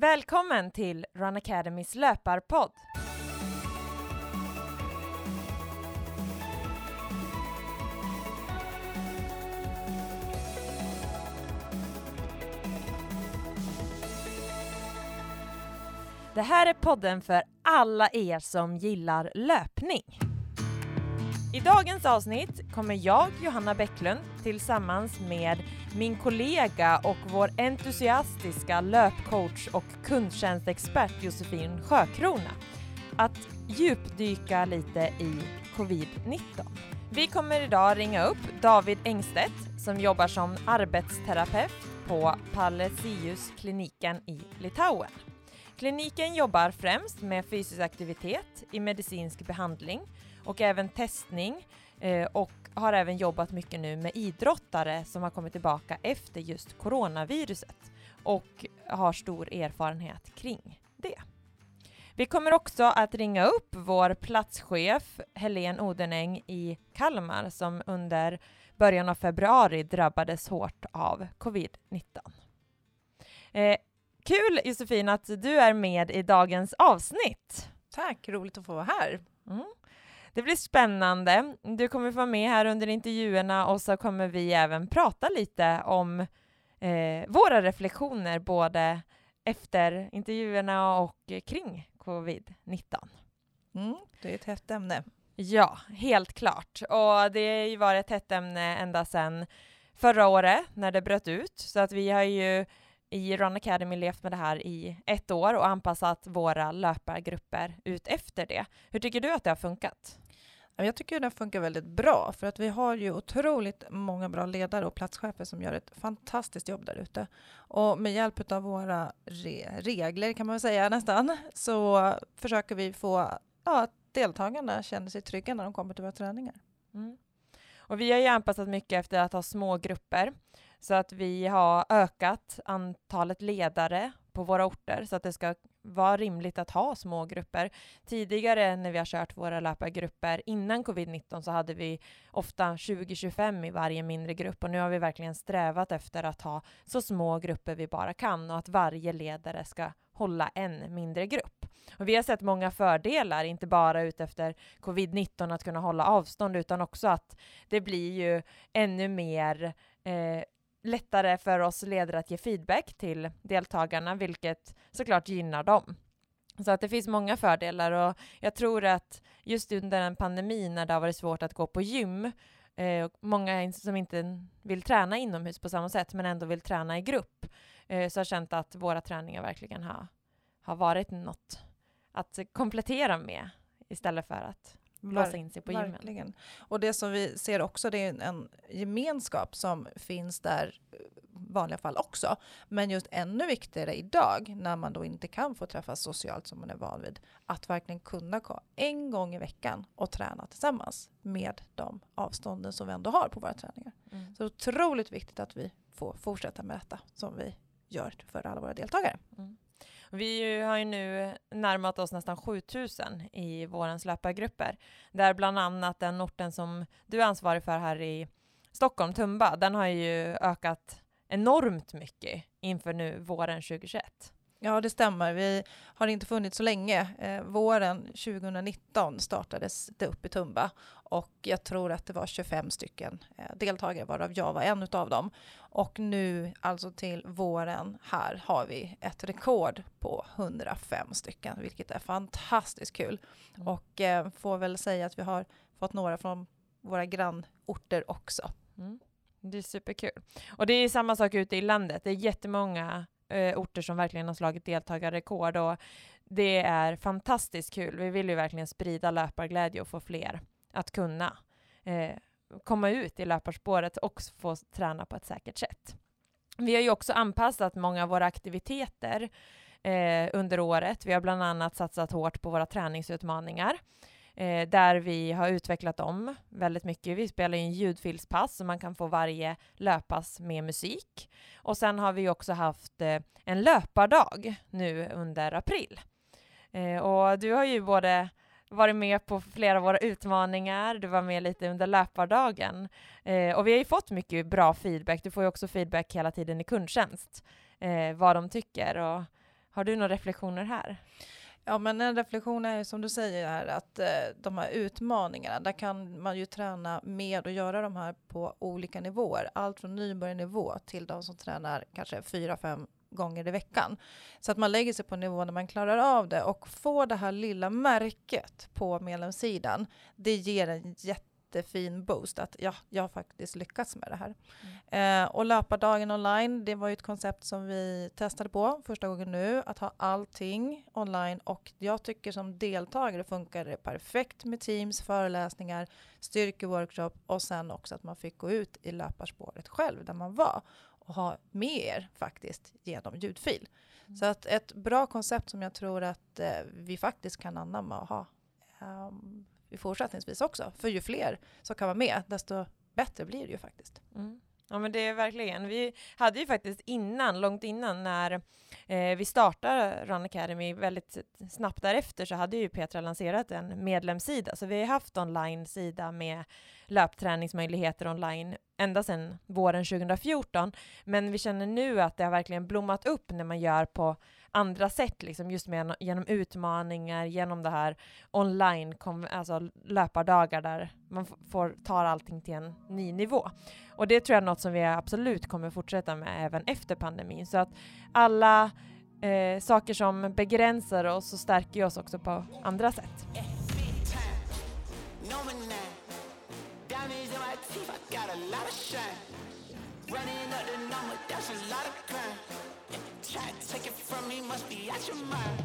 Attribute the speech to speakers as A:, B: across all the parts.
A: Välkommen till Run Academys löparpodd. Det här är podden för alla er som gillar löpning. I dagens avsnitt kommer jag, Johanna Bäcklund, tillsammans med min kollega och vår entusiastiska löpcoach och kundtjänstexpert Josefin Sjökrona att djupdyka lite i covid-19. Vi kommer idag ringa upp David Engstedt som jobbar som arbetsterapeut på Palesius-kliniken i Litauen. Kliniken jobbar främst med fysisk aktivitet i medicinsk behandling och även testning eh, och har även jobbat mycket nu med idrottare som har kommit tillbaka efter just coronaviruset och har stor erfarenhet kring det. Vi kommer också att ringa upp vår platschef Helene Odenäng i Kalmar som under början av februari drabbades hårt av covid-19. Eh, kul Josefin att du är med i dagens avsnitt.
B: Tack, roligt att få vara här. Mm.
A: Det blir spännande. Du kommer få vara med här under intervjuerna och så kommer vi även prata lite om eh, våra reflektioner både efter intervjuerna och kring covid-19.
B: Mm, det är ett hett ämne.
A: Ja, helt klart. Och det har ju varit ett hett ämne ända sedan förra året när det bröt ut. Så att vi har ju i Run Academy levt med det här i ett år och anpassat våra löpargrupper ut efter det. Hur tycker du att det har funkat?
B: Jag tycker det funkar väldigt bra för att vi har ju otroligt många bra ledare och platschefer som gör ett fantastiskt jobb där ute. Och med hjälp av våra re regler kan man väl säga nästan så försöker vi få ja, att deltagarna känner sig trygga när de kommer till våra träningar. Mm.
A: Och vi har ju anpassat mycket efter att ha små grupper så att vi har ökat antalet ledare på våra orter så att det ska vara rimligt att ha små grupper. Tidigare när vi har kört våra löpargrupper innan covid-19 så hade vi ofta 20-25 i varje mindre grupp och nu har vi verkligen strävat efter att ha så små grupper vi bara kan och att varje ledare ska hålla en mindre grupp. Och vi har sett många fördelar, inte bara utefter covid-19 att kunna hålla avstånd utan också att det blir ju ännu mer eh, lättare för oss ledare att ge feedback till deltagarna, vilket såklart gynnar dem. Så att det finns många fördelar och jag tror att just under en pandemi när det har varit svårt att gå på gym, eh, många som inte vill träna inomhus på samma sätt men ändå vill träna i grupp, eh, så har känt att våra träningar verkligen har, har varit något att komplettera med istället för att låsa in sig på gymmen.
B: Verkligen. Och det som vi ser också, det är en gemenskap som finns där i vanliga fall också. Men just ännu viktigare idag, när man då inte kan få träffas socialt som man är van vid, att verkligen kunna gå en gång i veckan och träna tillsammans med de avstånden som vi ändå har på våra träningar. Mm. Så det är otroligt viktigt att vi får fortsätta med detta som vi gör för alla våra deltagare. Mm.
A: Vi har ju nu närmat oss nästan 7000 i vårens löpargrupper, där bland annat den orten som du är ansvarig för här i Stockholm, Tumba, den har ju ökat enormt mycket inför nu våren 2021.
B: Ja, det stämmer. Vi har inte funnits så länge. Eh, våren 2019 startades det upp i Tumba och jag tror att det var 25 stycken eh, deltagare varav jag var en av dem. Och nu, alltså till våren här, har vi ett rekord på 105 stycken, vilket är fantastiskt kul. Mm. Och eh, får väl säga att vi har fått några från våra grannorter också. Mm.
A: Det är superkul. Och det är samma sak ute i landet. Det är jättemånga eh, orter som verkligen har slagit deltagarrekord och det är fantastiskt kul. Vi vill ju verkligen sprida löparglädje och få fler att kunna eh, komma ut i löparspåret och få träna på ett säkert sätt. Vi har ju också anpassat många av våra aktiviteter eh, under året. Vi har bland annat satsat hårt på våra träningsutmaningar eh, där vi har utvecklat dem väldigt mycket. Vi spelar in ljudfilspass så man kan få varje löppass med musik. Och sen har vi också haft eh, en löpardag nu under april. Eh, och du har ju både varit med på flera av våra utmaningar, du var med lite under löpardagen. Eh, och vi har ju fått mycket bra feedback. Du får ju också feedback hela tiden i kundtjänst, eh, vad de tycker och Har du några reflektioner här?
B: Ja, men en reflektion är som du säger här att eh, de här utmaningarna, där kan man ju träna med och göra de här på olika nivåer. Allt från nybörjarnivå till de som tränar kanske fyra, fem gånger i veckan. Så att man lägger sig på en nivå när man klarar av det och får det här lilla märket på medlemssidan. Det ger en jätte jättefin boost att ja, jag har faktiskt lyckats med det här. Mm. Eh, och löpardagen online, det var ju ett koncept som vi testade på första gången nu, att ha allting online och jag tycker som deltagare funkar det perfekt med Teams, föreläsningar, styrkeworkshop och sen också att man fick gå ut i löparspåret själv där man var och ha med er faktiskt genom ljudfil. Mm. Så att ett bra koncept som jag tror att eh, vi faktiskt kan anamma och ha um, fortsättningsvis också. För ju fler som kan vara med, desto bättre blir det ju faktiskt.
A: Mm. Ja men det är verkligen. Vi hade ju faktiskt innan, långt innan när eh, vi startade Run Academy, väldigt snabbt därefter så hade ju Petra lanserat en medlemssida. Så vi har haft online-sida med löpträningsmöjligheter online ända sedan våren 2014. Men vi känner nu att det har verkligen blommat upp när man gör på andra sätt, liksom just med, genom utmaningar, genom det här online, alltså löpardagar där man får, tar allting till en ny nivå. Och det tror jag är något som vi absolut kommer fortsätta med även efter pandemin. Så att alla eh, saker som begränsar oss och stärker oss också på andra sätt diamonds in my teeth, I got a lot of shine. Running up the number, that's a lot of crime. Try to take it from me, must be out your mind.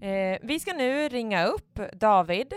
A: Eh, vi ska nu ringa upp David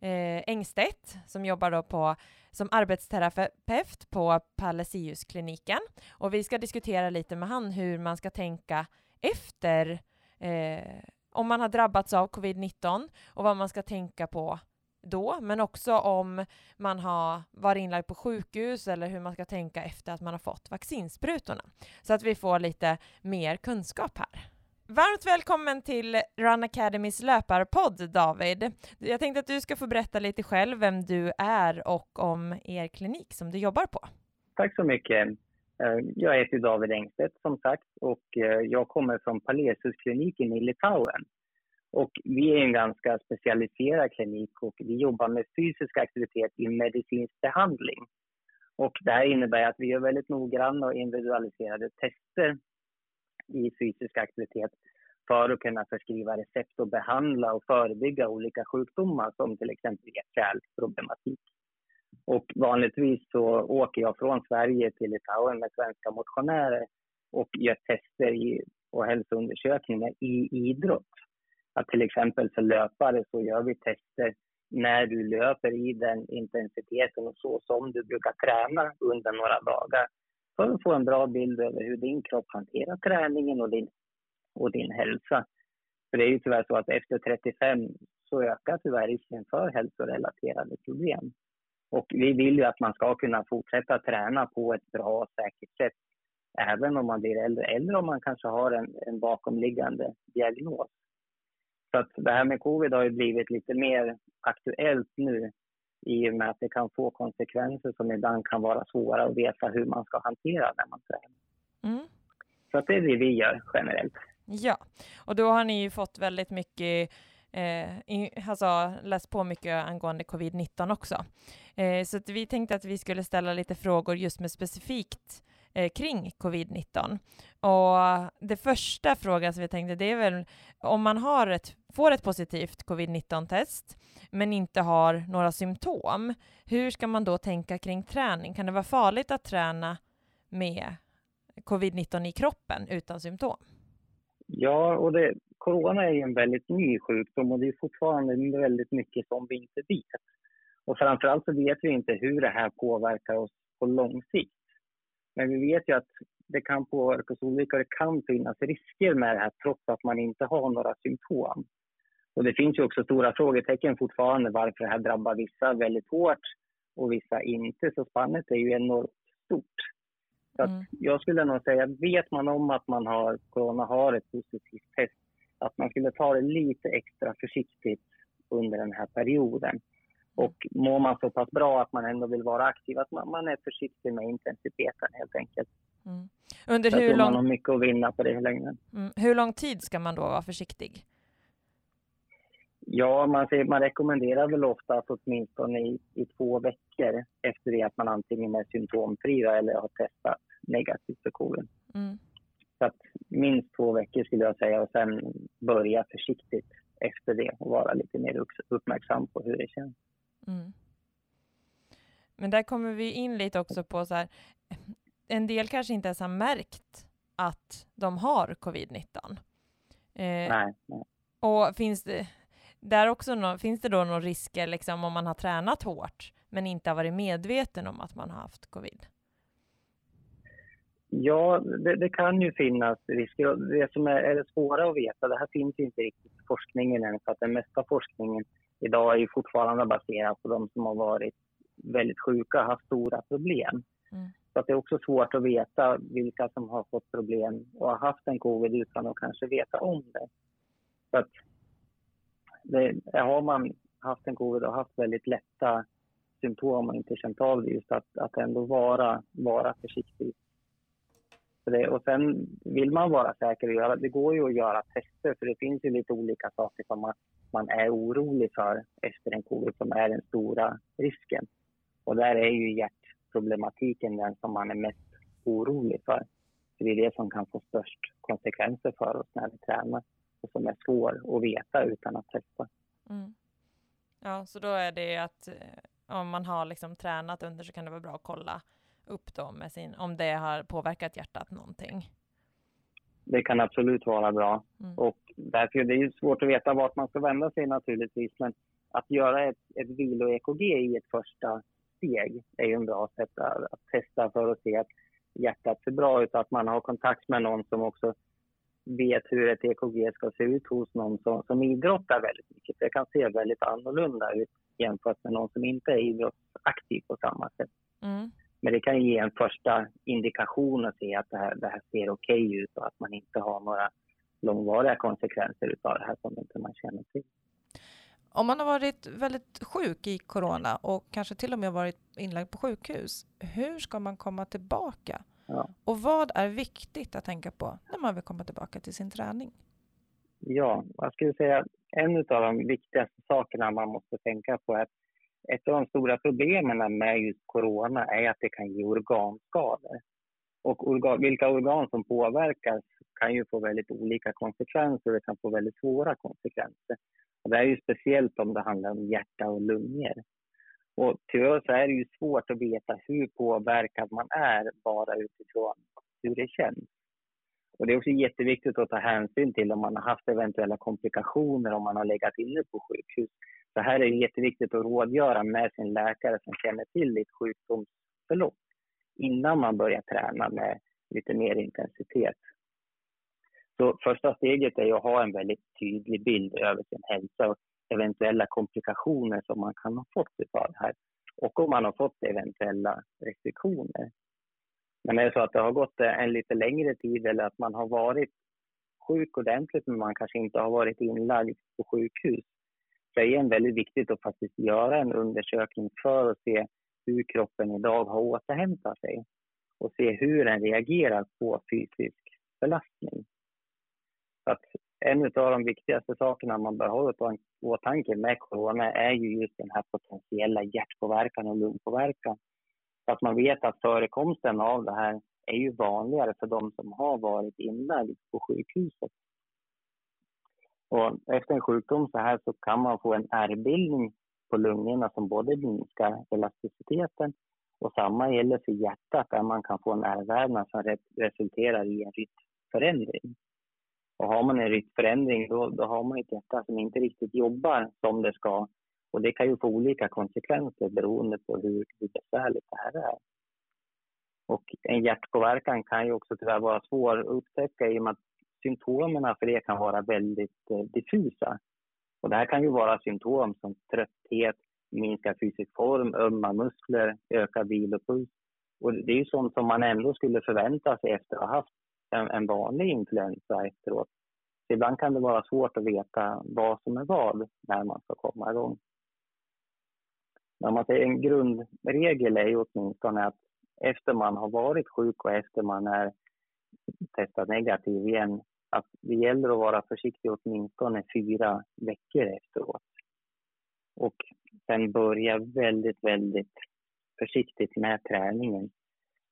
A: eh, Engstedt som jobbar då på, som arbetsterapeut på Palesiuskliniken och vi ska diskutera lite med han hur man ska tänka efter eh, om man har drabbats av covid-19 och vad man ska tänka på då, men också om man har varit inlagd på sjukhus eller hur man ska tänka efter att man har fått vaccinsprutorna. Så att vi får lite mer kunskap här. Varmt välkommen till Run Academys löparpodd, David. Jag tänkte att du ska få berätta lite själv vem du är och om er klinik som du jobbar på.
C: Tack så mycket. Eh, jag heter David Engstedt som sagt och eh, jag kommer från Palesiuskliniken i Litauen. Och vi är en ganska specialiserad klinik och vi jobbar med fysisk aktivitet i medicinsk behandling. Och det här innebär att vi gör väldigt noggranna och individualiserade tester i fysisk aktivitet för att kunna förskriva recept och behandla och förebygga olika sjukdomar som till exempel hjärt-kärlproblematik. Och vanligtvis så åker jag från Sverige till Litauen med svenska motionärer och gör tester i, och hälsoundersökningar i idrott. Att till exempel för löpare så gör vi tester när du löper i den intensiteten och så som du brukar träna under några dagar för att få en bra bild över hur din kropp hanterar träningen och din, och din hälsa. För det är ju tyvärr så att efter 35 så ökar tyvärr risken för hälsorelaterade problem. Och vi vill ju att man ska kunna fortsätta träna på ett bra och säkert sätt även om man blir äldre eller om man kanske har en, en bakomliggande diagnos. Så att det här med covid har ju blivit lite mer aktuellt nu i och med att det kan få konsekvenser som ibland kan vara svåra att veta hur man ska hantera när man tränar. Mm. Så att det är det vi gör generellt.
A: Ja, och då har ni ju fått väldigt mycket eh, alltså läst på mycket angående covid-19 också. Eh, så vi tänkte att vi skulle ställa lite frågor just med specifikt eh, kring covid-19. Och det första frågan som vi tänkte, det är väl om man har ett, får ett positivt covid-19-test, men inte har några symptom, hur ska man då tänka kring träning? Kan det vara farligt att träna med covid-19 i kroppen utan symptom?
C: Ja, och det, corona är ju en väldigt ny sjukdom och det är fortfarande väldigt mycket som vi inte vet. Och framförallt så vet vi inte hur det här påverkar oss på lång sikt. Men vi vet ju att det kan påverka oss olika och det kan finnas risker med det här trots att man inte har några symptom. Och det finns ju också stora frågetecken fortfarande varför det här drabbar vissa väldigt hårt och vissa inte. Så spannet är ju enormt stort. Så mm. jag skulle nog säga, vet man om att man har corona, har ett positivt test, att man skulle ta det lite extra försiktigt under den här perioden. Och mår man så pass bra att man ändå vill vara aktiv, att man, man är försiktig med intensiteten helt enkelt. Mm.
A: Under hur lång...
C: Man har mycket att vinna på det i längden.
A: Mm. Hur lång tid ska man då vara försiktig?
C: Ja, man, säger, man rekommenderar väl ofta att åtminstone i, i två veckor efter det att man antingen är symptomfri eller har testat negativt för covid. Mm. Så att minst två veckor skulle jag säga och sen börja försiktigt efter det och vara lite mer uppmärksam på hur det känns. Mm.
A: Men där kommer vi in lite också på så här, en del kanske inte ens har märkt att de har covid-19.
C: Eh, nej, nej.
A: Och finns det, där också no, finns det då några risker liksom, om man har tränat hårt men inte har varit medveten om att man har haft covid?
C: Ja, det, det, kan ju finnas risker. Det som är, är det svåra att veta, det här finns inte riktigt i forskningen än, för att den mesta forskningen idag är ju fortfarande baserad på de som har varit väldigt sjuka och haft stora problem. Mm. Så att det är också svårt att veta vilka som har fått problem och har haft en covid utan att kanske veta om det. Så att det, har man haft en covid och haft väldigt lätta symptom och inte känt av det, just att, att ändå vara, vara försiktig. För det, och sen vill man vara säker och göra, det går ju att göra tester för det finns ju lite olika saker som man, man är orolig för efter en covid som är den stora risken. Och där är ju hjärtproblematiken den som man är mest orolig för. för det är det som kan få störst konsekvenser för oss när vi tränar och som är svår att veta utan att testa. Mm.
A: Ja, så då är det att eh, om man har liksom tränat under så kan det vara bra att kolla upp då med sin, om det har påverkat hjärtat någonting.
C: Det kan absolut vara bra mm. och därför är det svårt att veta vart man ska vända sig naturligtvis, men att göra ett, ett vilo-EKG i ett första steg är ju en bra sätt att, att testa för att se att hjärtat ser bra ut, att man har kontakt med någon som också vet hur ett EKG ska se ut hos någon som, som idrottar väldigt mycket. Det kan se väldigt annorlunda ut jämfört med någon som inte är idrottsaktiv på samma sätt. Mm. Men det kan ge en första indikation att se att det här, det här ser okej okay ut och att man inte har några långvariga konsekvenser av det här som inte man känner till.
B: Om man har varit väldigt sjuk i corona och kanske till och med varit inlagd på sjukhus, hur ska man komma tillbaka? Ja. Och vad är viktigt att tänka på när man vill komma tillbaka till sin träning?
C: Ja, jag skulle säga en av de viktigaste sakerna man måste tänka på är att ett av de stora problemen med just corona är att det kan ge organskador. Och organ, vilka organ som påverkas kan ju få väldigt olika konsekvenser. Det kan få väldigt svåra konsekvenser. Och det är ju speciellt om det handlar om hjärta och lungor. Och tyvärr så är det ju svårt att veta hur påverkad man är bara utifrån hur det känns. Och det är också jätteviktigt att ta hänsyn till om man har haft eventuella komplikationer om man har legat inne på sjukhus. Så här är det jätteviktigt att rådgöra med sin läkare som känner till ditt sjukdomsförlopp innan man börjar träna med lite mer intensitet. Så första steget är att ha en väldigt tydlig bild över sin hälsa och eventuella komplikationer som man kan ha fått av det här. Och om man har fått eventuella restriktioner. Men är det så att det har gått eh, en lite längre tid eller att man har varit sjuk ordentligt men man kanske inte har varit inlagd på sjukhus så är det väldigt viktigt att faktiskt göra en undersökning för att se hur kroppen idag har återhämtat sig och se hur den reagerar på fysisk belastning. Så att en av de viktigaste sakerna man bör ha i åtanke med corona är ju just den här potentiella hjärtpåverkan och lungpåverkan. Så att man vet att förekomsten av det här är ju vanligare för de som har varit inlagda på sjukhuset. Och efter en sjukdom så här så kan man få en ärrbildning på lungorna som både minskar elasticiteten och samma gäller för hjärtat där man kan få en ärrvävnad som resulterar i en rytmförändring. Och har man en rytmförändring då, då har man ett hjärta som inte riktigt jobbar som det ska. Och det kan ju få olika konsekvenser beroende på hur, hur besvärligt det här är. Och en hjärtpåverkan kan ju också tyvärr vara svår att upptäcka i och med att symptomen för det kan vara väldigt eh, diffusa. Och det här kan ju vara symptom som trötthet, minskad fysisk form, ömma muskler, ökad vilopuls. Och det är ju sånt som man ändå skulle förvänta sig efter att ha haft en, en vanlig influensa efteråt. ibland kan det vara svårt att veta vad som är vad när man ska komma igång. Men man säger en grundregel är ju åtminstone att efter man har varit sjuk och efter man är testad negativ igen, att det gäller att vara försiktig åtminstone fyra veckor efteråt. Och sen börja väldigt, väldigt försiktigt med träningen.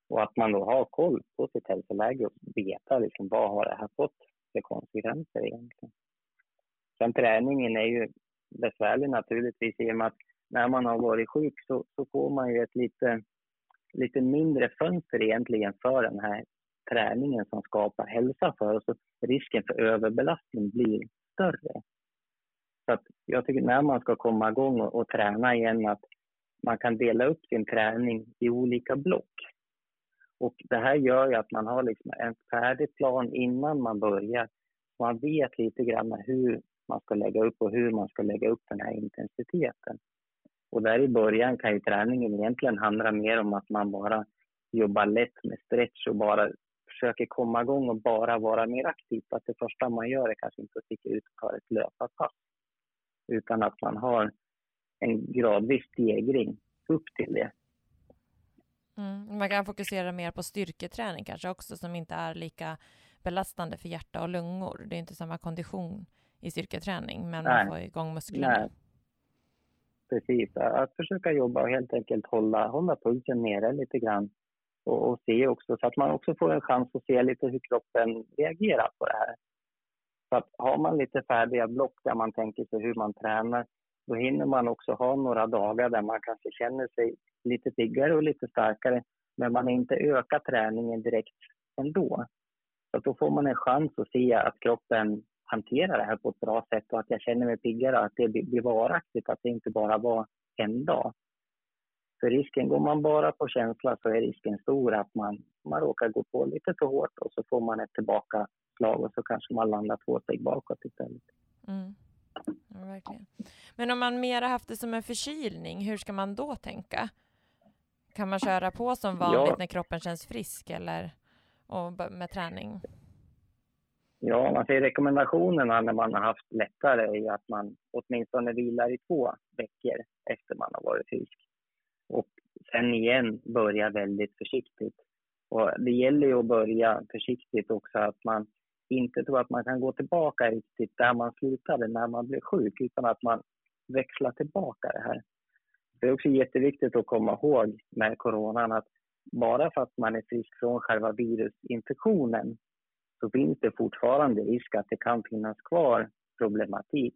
C: Och att man då har koll på sitt hälsoläge och veta liksom, vad har det här fått för konsekvenser egentligen. Sen träningen är ju besvärlig naturligtvis i och med att när man har varit sjuk så, så får man ju ett lite, lite mindre fönster egentligen för den här träningen som skapar hälsa för oss. Och risken för överbelastning blir större. Så att jag tycker när man ska komma igång och, och träna igen att man kan dela upp sin träning i olika block. Och det här gör ju att man har liksom en färdig plan innan man börjar. Man vet lite grann hur man ska lägga upp och hur man ska lägga upp den här intensiteten. Och där i början kan ju träningen egentligen handla mer om att man bara jobbar lätt med stretch och bara försöker komma igång och bara vara mer aktiv. Att det första man gör är kanske inte att sticka ut och ta ett löparpass. Utan att man har en gradvis stegring upp till det.
A: Mm. Man kan fokusera mer på styrketräning kanske också som inte är lika belastande för hjärta och lungor. Det är inte samma kondition i styrketräning men Nej. man får igång musklerna. Nej.
C: Precis, att försöka jobba och helt enkelt hålla, hålla pulsen nere lite grann och, och, se också så att man också får en chans att se lite hur kroppen reagerar på det här. Så att har man lite färdiga block där man tänker sig hur man tränar då hinner man också ha några dagar där man kanske känner sig lite piggare och lite starkare men man inte ökar träningen direkt ändå. Så då får man en chans att se att kroppen hanterar det här på ett bra sätt och att jag känner mig piggare, att det blir varaktigt, att det inte bara var en dag. För risken, går man bara på känsla så är risken stor att man, man råkar gå på lite för hårt och så får man ett tillbakaslag och så kanske man landar två steg bakåt istället. Mm.
A: Ja, verkligen. Men om man mer haft det som en förkylning, hur ska man då tänka? Kan man köra på som vanligt ja. när kroppen känns frisk eller och med träning?
C: Ja, man säger rekommendationerna när man har haft lättare är att man åtminstone vilar i två veckor efter man har varit frisk. Och sen igen börja väldigt försiktigt. Och det gäller ju att börja försiktigt också, att man inte tror att man kan gå tillbaka riktigt där man slutade när man blev sjuk, utan att man växlar tillbaka det här. Det är också jätteviktigt att komma ihåg med coronan att bara för att man är frisk från själva virusinfektionen så finns det fortfarande risk att det kan finnas kvar problematik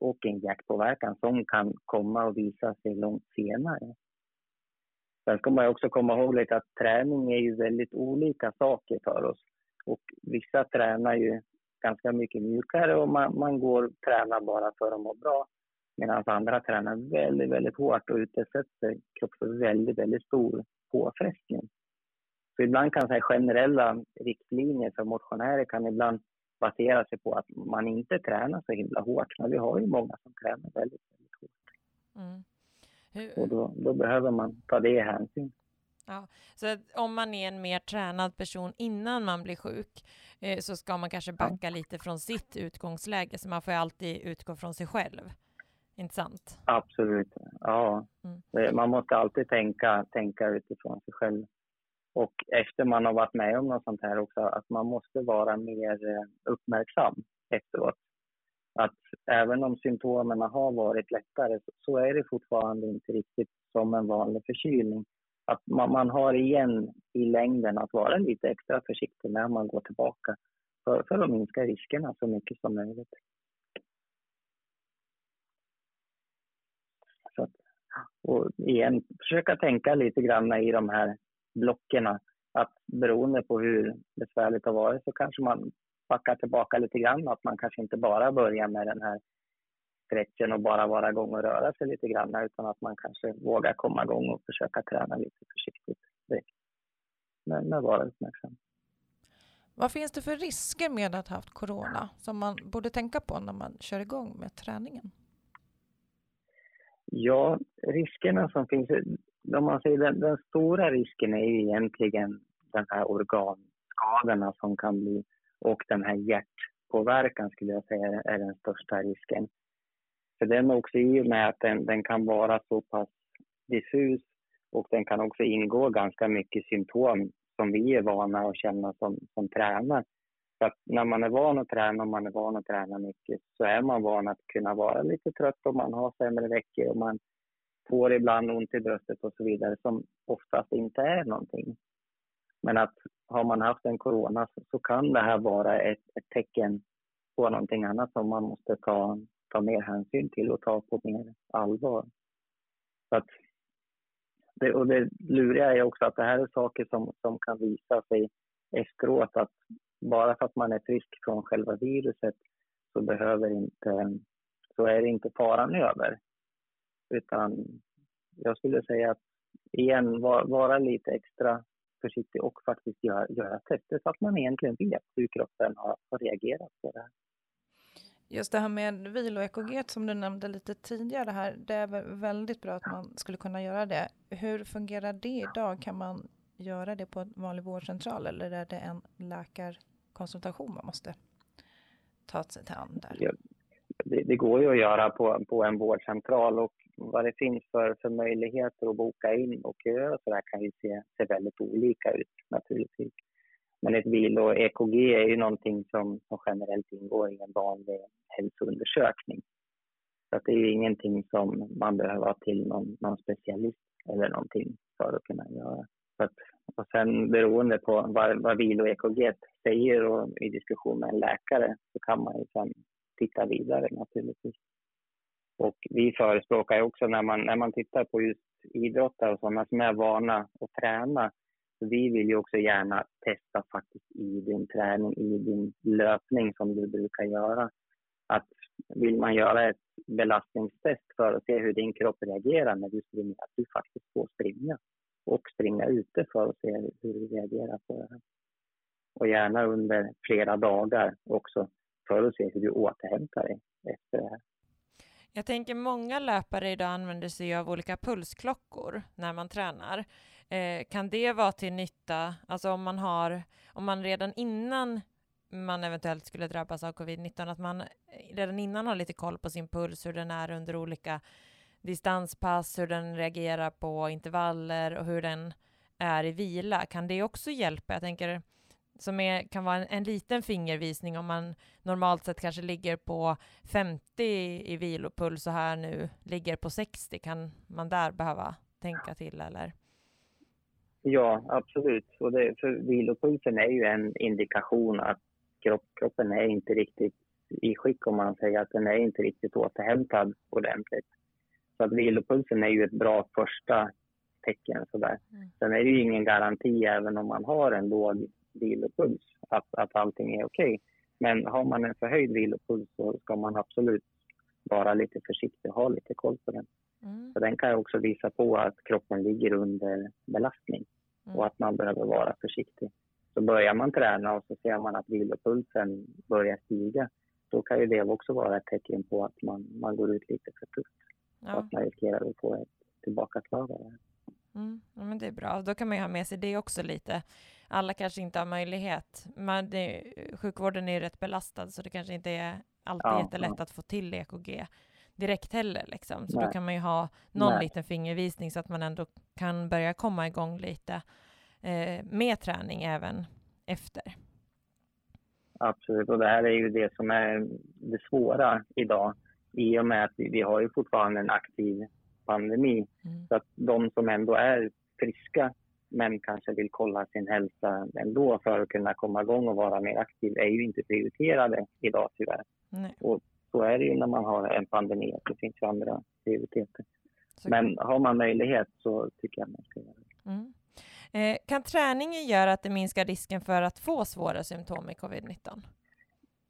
C: och en hjärtpåverkan som kan komma och visa sig långt senare. Sen ska man också komma ihåg lite att träning är ju väldigt olika saker för oss. Och vissa tränar ju ganska mycket mjukare och man, man går och tränar bara för att må bra. Medan andra tränar väldigt, väldigt hårt och utsätter kroppen för väldigt, väldigt stor påfrestning. Så ibland kan så generella riktlinjer för motionärer kan ibland basera sig på att man inte tränar så himla hårt. Men vi har ju många som tränar väldigt, väldigt hårt. Mm. Hur... Och då, då, behöver man ta det i hänsyn.
A: Ja, så om man är en mer tränad person innan man blir sjuk eh, så ska man kanske backa ja. lite från sitt utgångsläge, så man får alltid utgå från sig själv. Inte sant?
C: Absolut, ja. Mm. Man måste alltid tänka, tänka utifrån sig själv. Och efter man har varit med om något sånt här också, att man måste vara mer eh, uppmärksam efteråt. Att även om symptomen har varit lättare så är det fortfarande inte riktigt som en vanlig förkylning att man, man, har igen i längden att vara lite extra försiktig när man går tillbaka för, för att minska riskerna så mycket som möjligt. Så att, och igen, försöka tänka lite grann i de här blocken. Att beroende på hur besvärligt det har varit så kanske man backar tillbaka lite grann. Att man kanske inte bara börjar med den här stretchen och bara vara igång och röra sig lite grann utan att man kanske vågar komma igång och försöka träna lite försiktigt direkt. Men, men vara uppmärksam.
B: Vad finns det för risker med att ha haft corona som man borde tänka på när man kör igång med träningen?
C: Ja, riskerna som finns, om man säger den, den stora risken är ju egentligen den här organskadorna som kan bli och den här hjärtpåverkan, skulle jag säga är den största risken. För den också i och med att den, den kan vara så pass diffus och den kan också ingå ganska mycket symptom som vi är vana att känna som, som tränare. Så att när man är van att träna och man är van att träna mycket så är man van att kunna vara lite trött om man har sämre veckor och man får ibland ont i bröstet och så vidare som oftast inte är någonting. Men att har man haft en corona så, så kan det här vara ett, ett, tecken på någonting annat som man måste ta, ta mer hänsyn till och ta på mer allvar. Så att det, och det luriga är också att det här är saker som, som kan visa sig efteråt att bara för att man är frisk från själva viruset så behöver inte, så är det inte faran över. Utan jag skulle säga att igen, var, vara lite extra försiktig och faktiskt göra, göra tester så att man egentligen vet hur kroppen har, har reagerat på det här.
B: Just det här med vilo-EKG som du nämnde lite tidigare här, det är väldigt bra att man skulle kunna göra det. Hur fungerar det idag? Kan man göra det på en vanlig vårdcentral eller är det en konsultation man måste ta sig till an där? Ja,
C: det, det, går ju att göra på, på en vårdcentral och vad det finns för, för möjligheter att boka in och köa så där kan ju se, se väldigt olika ut naturligtvis. Men ett bil och EKG är ju någonting som, som generellt ingår i en vanlig hälsoundersökning. Så att det är ju ingenting som man behöver ha till någon, någon specialist eller någonting för att kunna göra. Så att, och sen beroende på vad, vad vilo-EKG säger och i diskussion med en läkare så kan man ju sen titta vidare naturligtvis. Och vi förespråkar också när man, när man tittar på just idrottare och sådana som är vana att träna så vi vill ju också gärna testa faktiskt i din träning, i din löpning som du brukar göra. Att vill man göra ett belastningstest för att se hur din kropp reagerar när du springer, att du faktiskt får springa och springa ute för att se hur du reagerar på det här. Och gärna under flera dagar också för att se hur du återhämtar dig efter det här.
A: Jag tänker många löpare idag använder sig av olika pulsklockor när man tränar. Eh, kan det vara till nytta, alltså om man har, om man redan innan man eventuellt skulle drabbas av covid-19, att man redan innan har lite koll på sin puls, hur den är under olika distanspass, hur den reagerar på intervaller och hur den är i vila. Kan det också hjälpa? Jag tänker som är, kan vara en, en, liten fingervisning om man normalt sett kanske ligger på 50 i vilopuls och här nu ligger på 60. Kan man där behöva tänka till eller?
C: Ja, absolut. Och det, för vilopulsen är ju en indikation att kropp, kroppen är inte riktigt i skick om man säger att den är inte riktigt återhämtad ordentligt. Så att vilopulsen är ju ett bra första tecken. Sådär. Mm. Sen är det ju ingen garanti även om man har en låg vilopuls att, att allting är okej. Okay. Men har man en förhöjd vilopuls så ska man absolut vara lite försiktig och ha lite koll på den. Mm. Så den kan också visa på att kroppen ligger under belastning mm. och att man behöver vara försiktig. Så börjar man träna och så ser man att vilopulsen börjar stiga, då kan ju det också vara ett tecken på att man, man går ut lite för tufft. Ja. Och att man riskerar att få ett tillbakaslag
A: Mm, ja, men det är bra. Då kan man ju ha med sig det också lite. Alla kanske inte har möjlighet. Men det, sjukvården är ju rätt belastad så det kanske inte är alltid ja, jättelätt ja. att få till EKG direkt heller. Liksom. Så Nej. då kan man ju ha någon Nej. liten fingervisning så att man ändå kan börja komma igång lite eh, med träning även efter.
C: Absolut, och det här är ju det som är det svåra idag i och med att vi, vi har ju fortfarande en aktiv pandemi. Mm. Så att de som ändå är friska men kanske vill kolla sin hälsa ändå för att kunna komma igång och vara mer aktiv är ju inte prioriterade idag tyvärr. Nej. Och så är det ju när man har en pandemi, att det finns ju andra prioriteter. Så. Men har man möjlighet så tycker jag man ska göra det.
A: Mm. Eh, kan träningen göra att det minskar risken för att få svåra symptom i covid-19?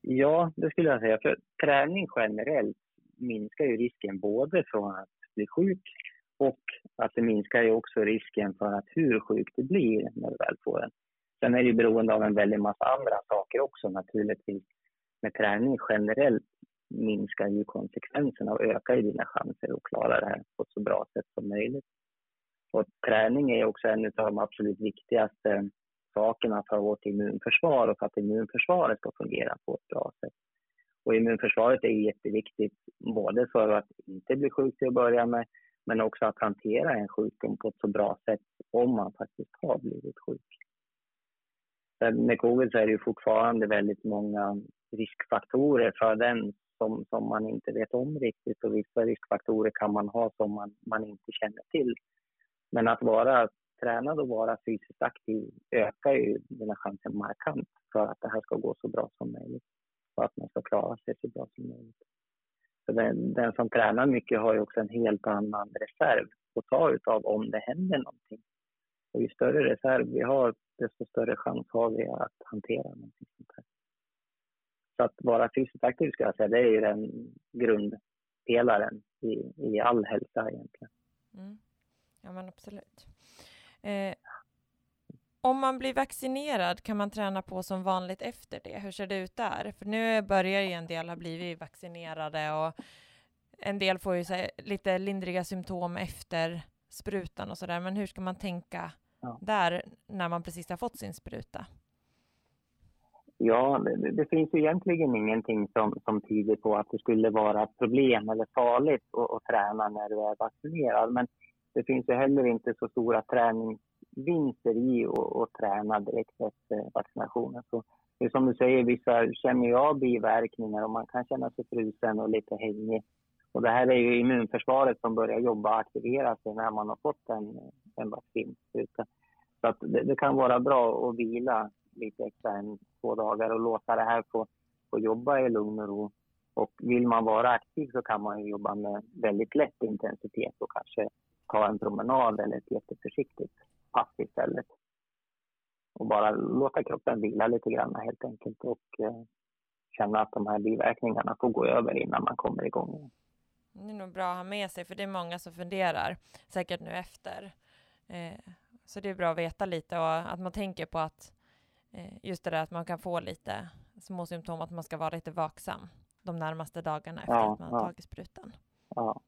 C: Ja, det skulle jag säga. För träning generellt minskar ju risken både från att bli sjuk och att det minskar ju också risken för att hur sjuk du blir när du väl får den. Sen är det ju beroende av en väldig massa andra saker också naturligtvis. Med träning generellt minskar ju konsekvenserna och ökar ju dina chanser att klara det här på ett så bra sätt som möjligt. Och träning är också en av de absolut viktigaste sakerna för vårt immunförsvar och för att immunförsvaret ska fungera på ett bra sätt. Och immunförsvaret är jätteviktigt både för att inte bli sjuk till att börja med men också att hantera en sjukdom på ett så bra sätt om man faktiskt har blivit sjuk. Med covid så är det ju fortfarande väldigt många riskfaktorer för den som, som man inte vet om riktigt och vissa riskfaktorer kan man ha som man, man inte känner till. Men att vara tränad och vara fysiskt aktiv ökar ju dina chanser markant för att det här ska gå så bra som möjligt och att man ska klara sig så bra som möjligt. Så den, den som tränar mycket har ju också en helt annan reserv att ta utav om det händer någonting. Och ju större reserv vi har, desto större chans har vi att hantera någonting sånt här. Så att vara fysiskt aktiv ska jag säga, det är ju den grundpelaren i, i all hälsa egentligen. Mm.
A: Ja men absolut. Eh, om man blir vaccinerad, kan man träna på som vanligt efter det? Hur ser det ut där? För nu börjar ju en del ha blivit vaccinerade och en del får ju här, lite lindriga symptom efter sprutan och sådär. Men hur ska man tänka ja. där när man precis har fått sin spruta?
C: Ja, det, det, finns ju egentligen ingenting som, som tyder på att det skulle vara problem eller farligt att, att träna när du är vaccinerad. Men det finns ju heller inte så stora vinster i att, träna direkt efter vaccinationen. Så det är som du säger, vissa känner ju av biverkningar och man kan känna sig frusen och lite hängig. Och det här är ju immunförsvaret som börjar jobba och aktivera sig när man har fått en, en vaccinspruta. Så att det, det, kan vara bra att vila lite extra än två dagar och låta det här få, få jobba i lugn och ro. Och vill man vara aktiv så kan man jobba med väldigt lätt intensitet och kanske ta en promenad eller ett jätteförsiktigt pass istället. Och bara låta kroppen vila lite grann helt enkelt och eh, känna att de här biverkningarna får gå över innan man kommer igång igen.
A: Det är nog bra att ha med sig, för det är många som funderar, säkert nu efter. Eh, så det är bra att veta lite och att man tänker på att eh, just det där att man kan få lite små symptom, att man ska vara lite vaksam de närmaste dagarna efter ja, att man har ja. tagit sprutan.
C: Ja.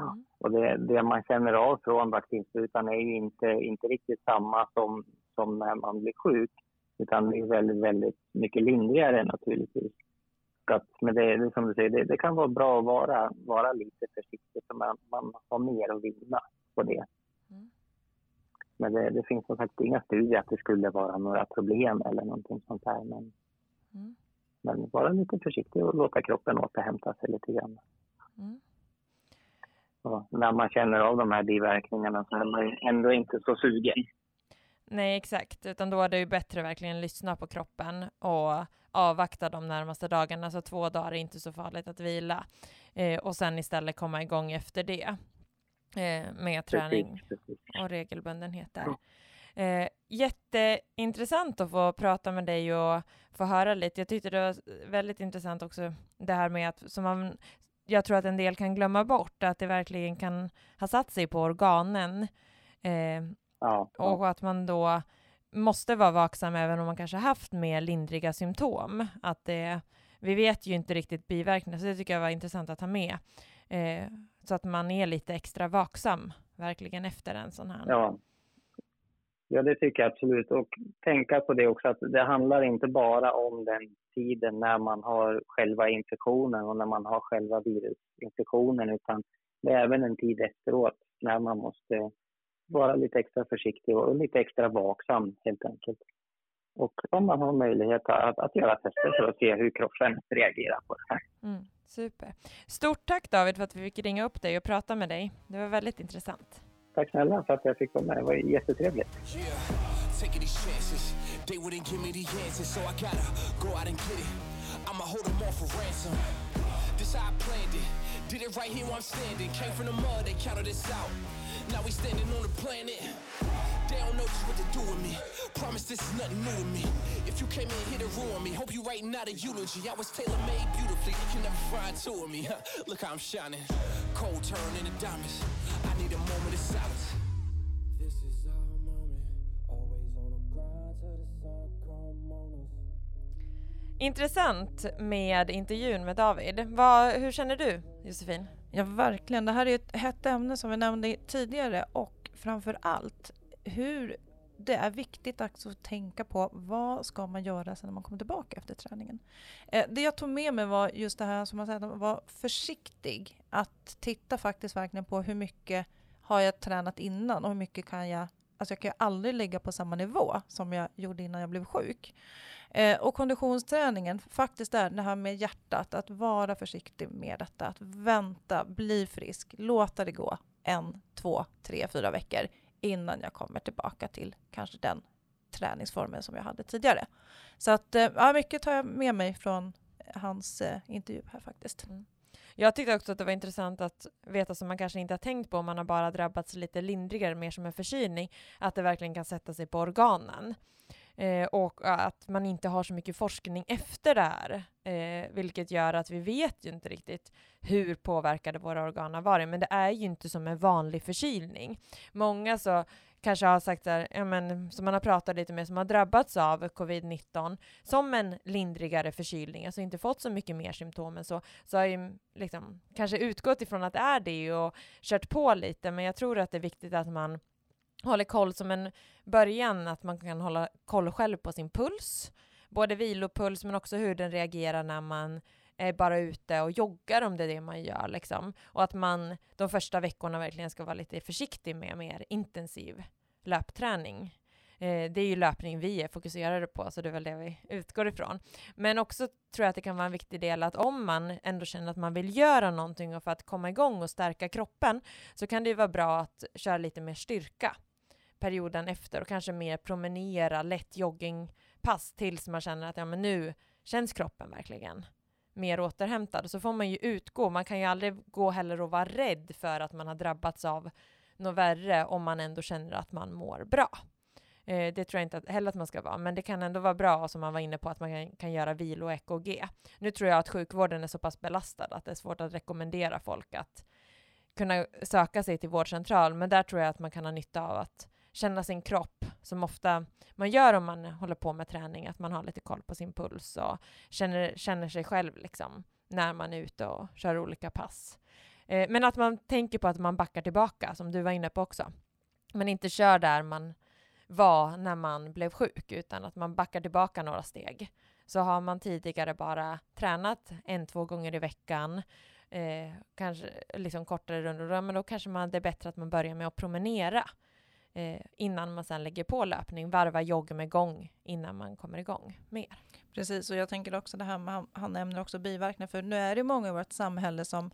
C: Mm. Och det, det, man känner av från vaccinsprutan är ju inte, inte riktigt samma som, som när man blir sjuk, utan det är väldigt, väldigt mycket lindrigare naturligtvis. Att, men det, det som du säger, det, det, kan vara bra att vara, vara lite försiktig, så man, man har mer att vinna på det. Mm. Men det, det, finns som sagt inga studier att det skulle vara några problem eller någonting sånt här. Men, mm. men vara lite försiktig och låta kroppen återhämta sig lite grann. Mm. Och när man känner av de här biverkningarna så är man ändå inte så sugen.
A: Nej, exakt, utan då är det ju bättre att verkligen lyssna på kroppen och avvakta de närmaste dagarna, så två dagar är inte så farligt att vila. Eh, och sen istället komma igång efter det eh, med träning och regelbundenhet där. Eh, jätteintressant att få prata med dig och få höra lite. Jag tyckte det var väldigt intressant också det här med att som man, jag tror att en del kan glömma bort att det verkligen kan ha satt sig på organen. Eh, ja, ja. Och att man då måste vara vaksam även om man kanske haft mer lindriga symptom. Att det, vi vet ju inte riktigt biverkningar, så det tycker jag var intressant att ha med. Eh, så att man är lite extra vaksam verkligen efter en sån här.
C: Ja ja, det tycker jag absolut. Och tänka på det också att det handlar inte bara om den tiden när man har själva infektionen och när man har själva virusinfektionen utan det är även en tid efteråt när man måste vara lite extra försiktig och lite extra vaksam helt enkelt. Och om man har möjlighet att, att göra tester för att se hur kroppen reagerar på det här.
A: Mm, super. Stort tack David för att vi fick ringa upp dig och prata med dig. Det var väldigt intressant.
C: Tack snälla för att jag fick vara med. Det var jättetrevligt. Did it right here where I'm standing. Came from the mud, they counted us out. Now we standing on the planet. They don't know just what to do with me. Promise this is nothing new to me. If you came in here to ruin me, hope you writing out a eulogy. I was tailor made beautifully. You can never find two of me. Look how I'm shining. Cold turn into diamonds. I need a moment of silence. This is our moment. Always on the grind till the sun come on us. Intressant med intervjun med David. Vad, hur känner du, Josefin?
B: Ja, verkligen. Det här är ett hett ämne som vi nämnde tidigare och framför allt hur det är viktigt också att tänka på vad ska man göra sen när man kommer tillbaka efter träningen. Eh, det jag tog med mig var just det här som man säger, att vara försiktig. Att titta faktiskt verkligen på hur mycket har jag tränat innan och hur mycket kan jag Alltså jag kan ju aldrig ligga på samma nivå som jag gjorde innan jag blev sjuk. Eh, och konditionsträningen, faktiskt är det här med hjärtat, att vara försiktig med detta, att vänta, bli frisk, låta det gå en, två, tre, fyra veckor innan jag kommer tillbaka till kanske den träningsformen som jag hade tidigare. Så att, eh, ja, mycket tar jag med mig från eh, hans eh, intervju här faktiskt. Mm.
A: Jag tyckte också att det var intressant att veta som man kanske inte har tänkt på om man har bara drabbats lite lindrigare, mer som en förkylning, att det verkligen kan sätta sig på organen. Eh, och att man inte har så mycket forskning efter det här, eh, vilket gör att vi vet ju inte riktigt hur påverkade våra organ har varit, men det är ju inte som en vanlig förkylning. Många så kanske har sagt där, ja men, som man har pratat lite med, som har drabbats av covid-19 som en lindrigare förkylning, alltså inte fått så mycket mer symptom än så, så har ju liksom kanske utgått ifrån att det är det och kört på lite, men jag tror att det är viktigt att man håller koll som en början, att man kan hålla koll själv på sin puls, både vilopuls men också hur den reagerar när man eh, är bara ute och joggar om det är det man gör liksom. Och att man de första veckorna verkligen ska vara lite försiktig med mer intensiv löpträning. Eh, det är ju löpning vi är fokuserade på, så det är väl det vi utgår ifrån. Men också tror jag att det kan vara en viktig del att om man ändå känner att man vill göra någonting och för att komma igång och stärka kroppen så kan det ju vara bra att köra lite mer styrka perioden efter och kanske mer promenera, lätt joggingpass tills man känner att ja, men nu känns kroppen verkligen mer återhämtad. Så får man ju utgå. Man kan ju aldrig gå heller och vara rädd för att man har drabbats av något värre om man ändå känner att man mår bra. Eh, det tror jag inte heller att man ska vara, men det kan ändå vara bra som man var inne på att man kan, kan göra vilo och EKG. Nu tror jag att sjukvården är så pass belastad att det är svårt att rekommendera folk att kunna söka sig till vårdcentral, men där tror jag att man kan ha nytta av att känna sin kropp, som ofta man gör om man håller på med träning, att man har lite koll på sin puls och känner, känner sig själv liksom, när man är ute och kör olika pass. Eh, men att man tänker på att man backar tillbaka, som du var inne på också. Men inte kör där man var när man blev sjuk, utan att man backar tillbaka några steg. Så har man tidigare bara tränat en, två gånger i veckan, eh, kanske liksom kortare rundor, men då kanske man, det är bättre att man börjar med att promenera eh, innan man sen lägger på löpning. Varva jogg med gång innan man kommer igång mer.
B: Precis, och jag tänker också det här med, han, han nämner också biverkningar, för nu är det många i vårt samhälle som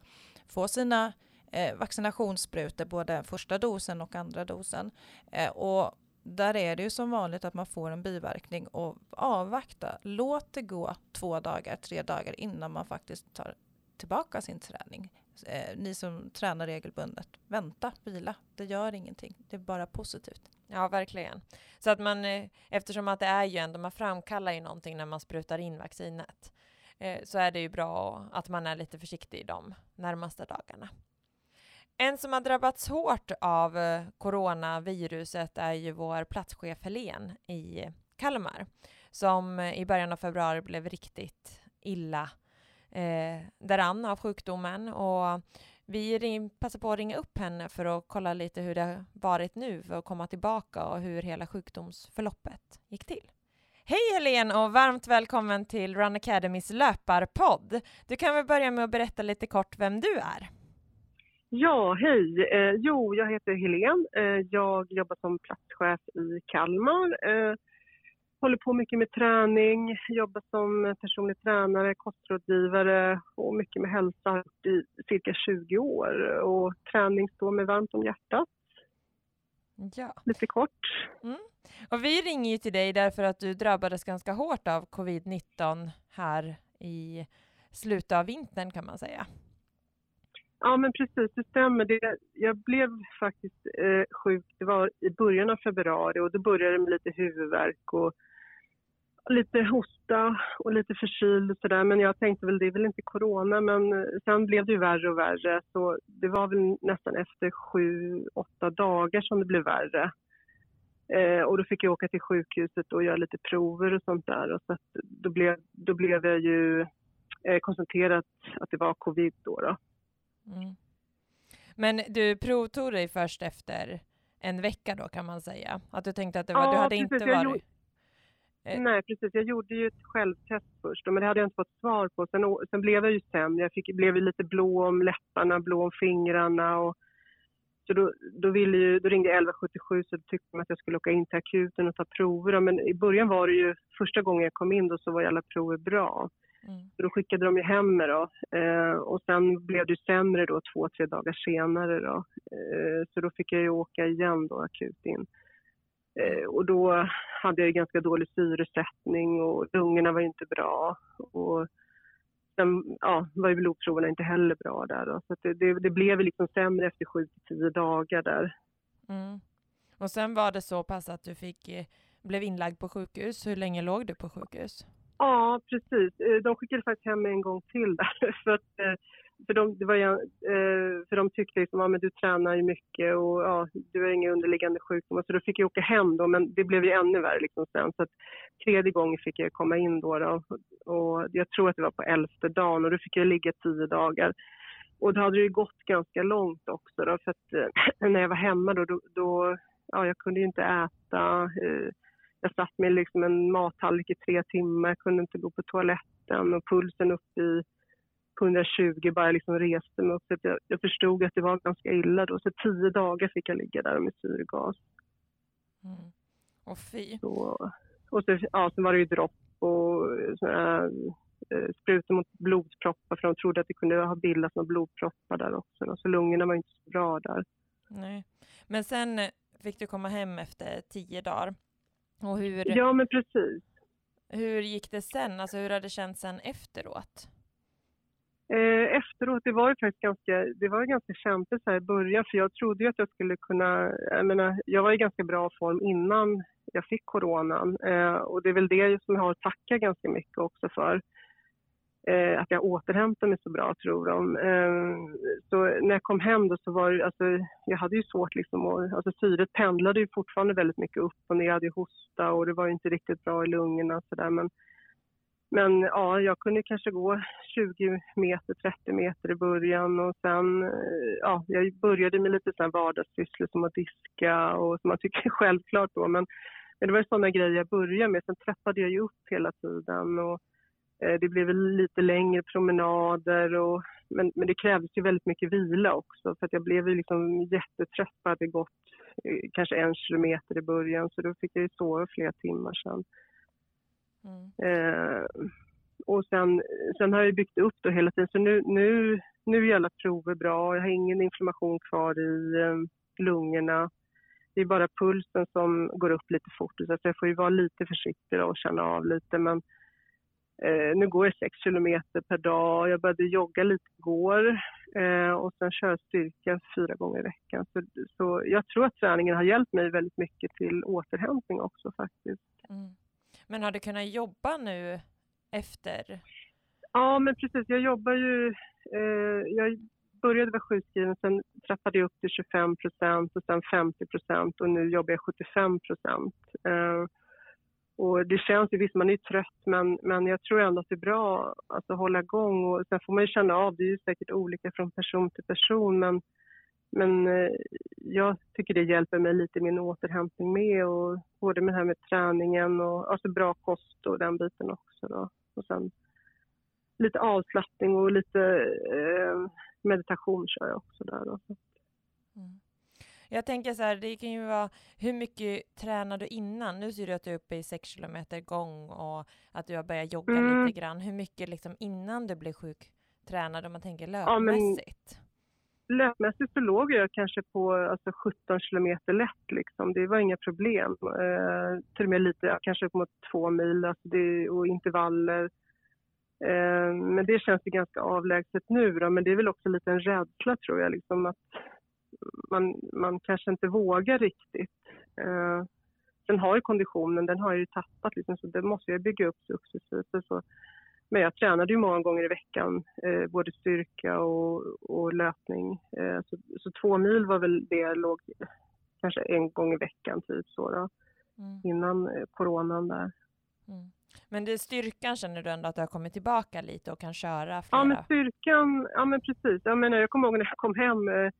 B: får sina eh, vaccinationssprutor, både första dosen och andra dosen. Eh, och där är det ju som vanligt att man får en biverkning och avvakta. Låt det gå två dagar, tre dagar innan man faktiskt tar tillbaka sin träning eh, ni som tränar regelbundet, vänta, vila. Det gör ingenting. Det är bara positivt.
A: Ja, verkligen. Så att man, eh, eftersom att det är ju ändå, man framkallar ju någonting när man sprutar in vaccinet, eh, så är det ju bra att man är lite försiktig de närmaste dagarna. En som har drabbats hårt av eh, coronaviruset är ju vår platschef Helen i Kalmar, som eh, i början av februari blev riktigt illa eh, däran av sjukdomen och vi passar på att ringa upp henne för att kolla lite hur det har varit nu för att komma tillbaka och hur hela sjukdomsförloppet gick till. Hej Helene och varmt välkommen till Run Academys löparpodd. Du kan väl börja med att berätta lite kort vem du är?
D: Ja, hej. Eh, jo, jag heter Helene. Eh, jag jobbar som platschef i Kalmar. Eh, håller på mycket med träning, jobbar som personlig tränare, kostrådgivare och mycket med hälsa i cirka 20 år. Och träning står mig varmt om hjärtat. Ja. Lite kort.
A: Mm. Och vi ringer ju till dig därför att du drabbades ganska hårt av covid-19 här i slutet av vintern kan man säga.
D: Ja, men precis, det stämmer. Det, jag blev faktiskt eh, sjuk, det var i början av februari och då började det med lite huvudvärk och lite hosta och lite förkyld och sådär. Men jag tänkte väl det är väl inte corona. Men eh, sen blev det ju värre och värre. Så det var väl nästan efter sju, åtta dagar som det blev värre. Eh, och då fick jag åka till sjukhuset och göra lite prover och sånt där. Och så då, blev, då blev jag ju eh, konstaterat att det var covid då. då. Mm.
A: Men du provtog dig först efter en vecka då kan man säga? Att du tänkte att det var,
D: Ja,
A: du hade
D: precis.
A: inte varit... Eh.
D: Nej, precis. Jag gjorde ju ett självtest först, men det hade jag inte fått svar på. Sen, sen blev jag ju sämre. Jag fick, blev ju lite blå om läpparna, blå om fingrarna. Och, så då, då, ville ju, då ringde jag 1177 så tyckte de att jag skulle åka in till akuten och ta prover. Men i början var det ju, första gången jag kom in då så var ju alla prover bra.
A: Mm.
D: Så då skickade de ju hem mig då. Eh, och sen blev det ju sämre då två, tre dagar senare då. Eh, så då fick jag ju åka igen då akut in. Eh, och då hade jag ganska dålig syresättning och lungorna var inte bra. Och sen ja, var ju blodproverna inte heller bra där då. Så det, det, det blev liksom sämre efter sju till tio dagar där.
A: Mm. Och sen var det så pass att du fick, eh, blev inlagd på sjukhus. Hur länge låg du på sjukhus?
D: Ja, precis. Eh, De skickade faktiskt hem mig en gång till där. För, att, för, de, det var, ju, eh, för de tyckte liksom, ja, men du tränar ju mycket och ja, du har inga underliggande sjukdomar. Så då fick jag åka hem då, men det blev ju ännu värre liksom sen. Så att tredje gången fick jag komma in då, då. Och jag tror att det var på elfte dagen och då fick jag ligga tio dagar. Och då hade det ju gått ganska långt också då, för att eh, när jag var hemma då, då, då ja, jag kunde ju inte äta. Eh, jag satt med liksom en mattallrik i tre timmar, kunde inte gå på toaletten och pulsen upp i 120 bara jag liksom reste mig upp. Jag, jag förstod att det var ganska illa då. Så tio dagar fick jag ligga där med syrgas.
A: Mm. Och fy.
D: Så, och så, ja, sen var det ju dropp och såna eh, sprutor mot blodproppar för de trodde att det kunde ha bildats några blodproppar där också. då. Så lungorna var inte så bra där.
A: Nej. Men sen eh, fick du komma hem efter tio dagar. Och hur,
D: Ja, men precis.
A: hur gick det sen? Alltså hur har det känts sen efteråt?
D: Eh, efteråt, det var ju faktiskt ganska, det var ju ganska kämpigt så här i början för jag trodde ju att jag skulle kunna, jag menar, jag var i ganska bra form innan jag fick coronan eh, och det är väl det som jag har att tacka ganska mycket också för. Eh, att jag återhämtar mig så bra tror de. Eh, så när jag kom hem då så var det, alltså, jag hade ju svårt liksom att, alltså syret pendlade ju fortfarande väldigt mycket upp och ner, jag hade ju hosta och det var ju inte riktigt bra i lungorna sådär men men ja, jag kunde kanske gå 20 meter, 30 meter i början och sen, eh, ja, jag började med lite sådana vardagssysslor som att diska och som man tycker är självklart då. Men, men det var ju sådana grejer jag började med. Sen trappade jag ju upp hela tiden och eh, det blev lite längre promenader och, men, men det krävdes ju väldigt mycket vila också för att jag blev ju liksom jättetrött. Jag hade gått eh, kanske en kilometer i början så då fick jag ju sova flera timmar sen.
A: Mm.
D: Eh, och sen, sen har jag byggt upp det hela tiden. Så nu, nu, nu är alla prover bra. Jag har ingen inflammation kvar i eh, lungorna. Det är bara pulsen som går upp lite fort. Så jag får ju vara lite försiktig och känna av lite. Men eh, nu går jag 6 kilometer per dag. Jag började jogga lite igår eh, och sen kör jag styrka fyra gånger i veckan. Så, så jag tror att träningen har hjälpt mig väldigt mycket till återhämtning också faktiskt.
A: Mm. Men har du kunnat jobba nu efter?
D: Ja, men precis. Jag jobbar ju... Eh, jag började vara sjukskriven, sen trappade jag upp till 25 procent och sen 50 procent och nu jobbar jag 75 procent. Eh, och det känns ju, visst man är ju trött men, men jag tror ändå att det är bra alltså, att hålla igång och sen får man ju känna av, det är ju säkert olika från person till person men, men eh, jag tycker det hjälper mig lite i min återhämtning med och både med det här med träningen och alltså bra kost och den biten också då. Och sen lite avslappning och lite eh, meditation kör jag också där. Då.
A: Mm. Jag tänker så här, det kan ju vara, hur mycket tränar du innan? Nu ser du att du är uppe i 6 kilometer gång och att du har börjat jogga
D: Mm.
A: lite grann. Hur mycket liksom innan du blir sjuk tränade om man tänker
D: Ja, men-
A: löpmässigt?
D: Så låg jag kanske på alltså, 17 kilometer lätt. Liksom. Det var inga problem. Eh, till och med lite, kanske upp mot två mil alltså det, och intervaller. Eh, men det känns ju ganska avlägset nu då. Men det är väl också lite en rädsla tror jag. Liksom, att man, man kanske inte vågar riktigt. Eh, sen har ju konditionen, den har jag ju tappat liksom, så det måste jag bygga upp successivt. och Så. Men jag tränade ju många gånger i veckan, eh, både styrka och, och löpning. Eh, så, så två mil var väl det jag låg kanske en gång i veckan typ så då,
A: Mm.
D: innan eh, coronan där.
A: Mm. Men det styrkan känner du ändå att du har kommit tillbaka lite och kan köra flera?
D: Ja men styrkan, ja men precis. Jag menar jag kommer ihåg när jag kom hem, eh,